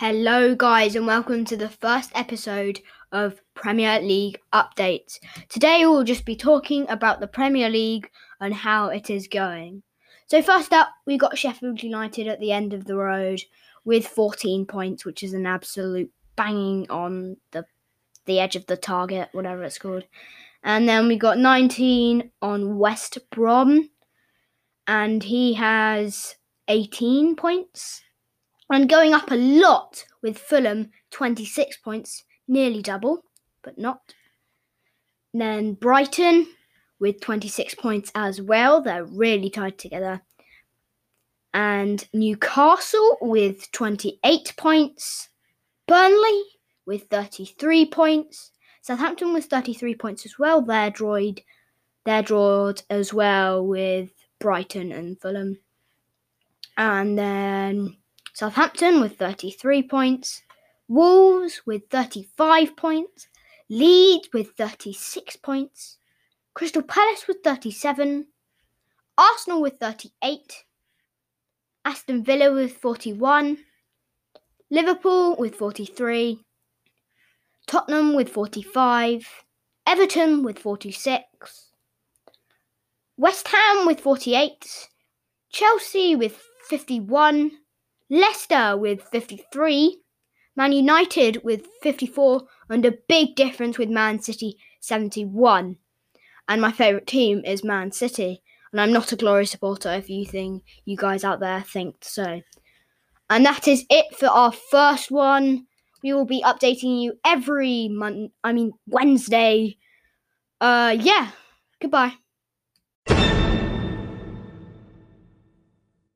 Hello, guys, and welcome to the first episode of Premier League Updates. Today, we'll just be talking about the Premier League and how it is going. So, first up, we got Sheffield United at the end of the road with 14 points, which is an absolute banging on the the edge of the target, whatever it's called. And then we got 19 on West Brom, and he has 18 points and going up a lot with Fulham 26 points, nearly double, but not. Then Brighton with 26 points as well. They're really tied together. And Newcastle with 28 points. Burnley with 33 points. Southampton with 33 points as well. They're droid, they're drawed as well with Brighton and Fulham. And then Southampton with 33 points, Wolves with 35 points, Leeds with 36 points, Crystal Palace with 37, Arsenal with 38, Aston Villa with 41, Liverpool with 43, Tottenham with 45, Everton with 46, West Ham with 48, Chelsea with 51, Leicester with 53, Man United with 54, and a big difference with Man City 71. And my favourite team is Man City. And I'm not a glory supporter if you think you guys out there think so. And that is it for our first one. We will be updating you every month, I mean Wednesday. Uh yeah. Goodbye.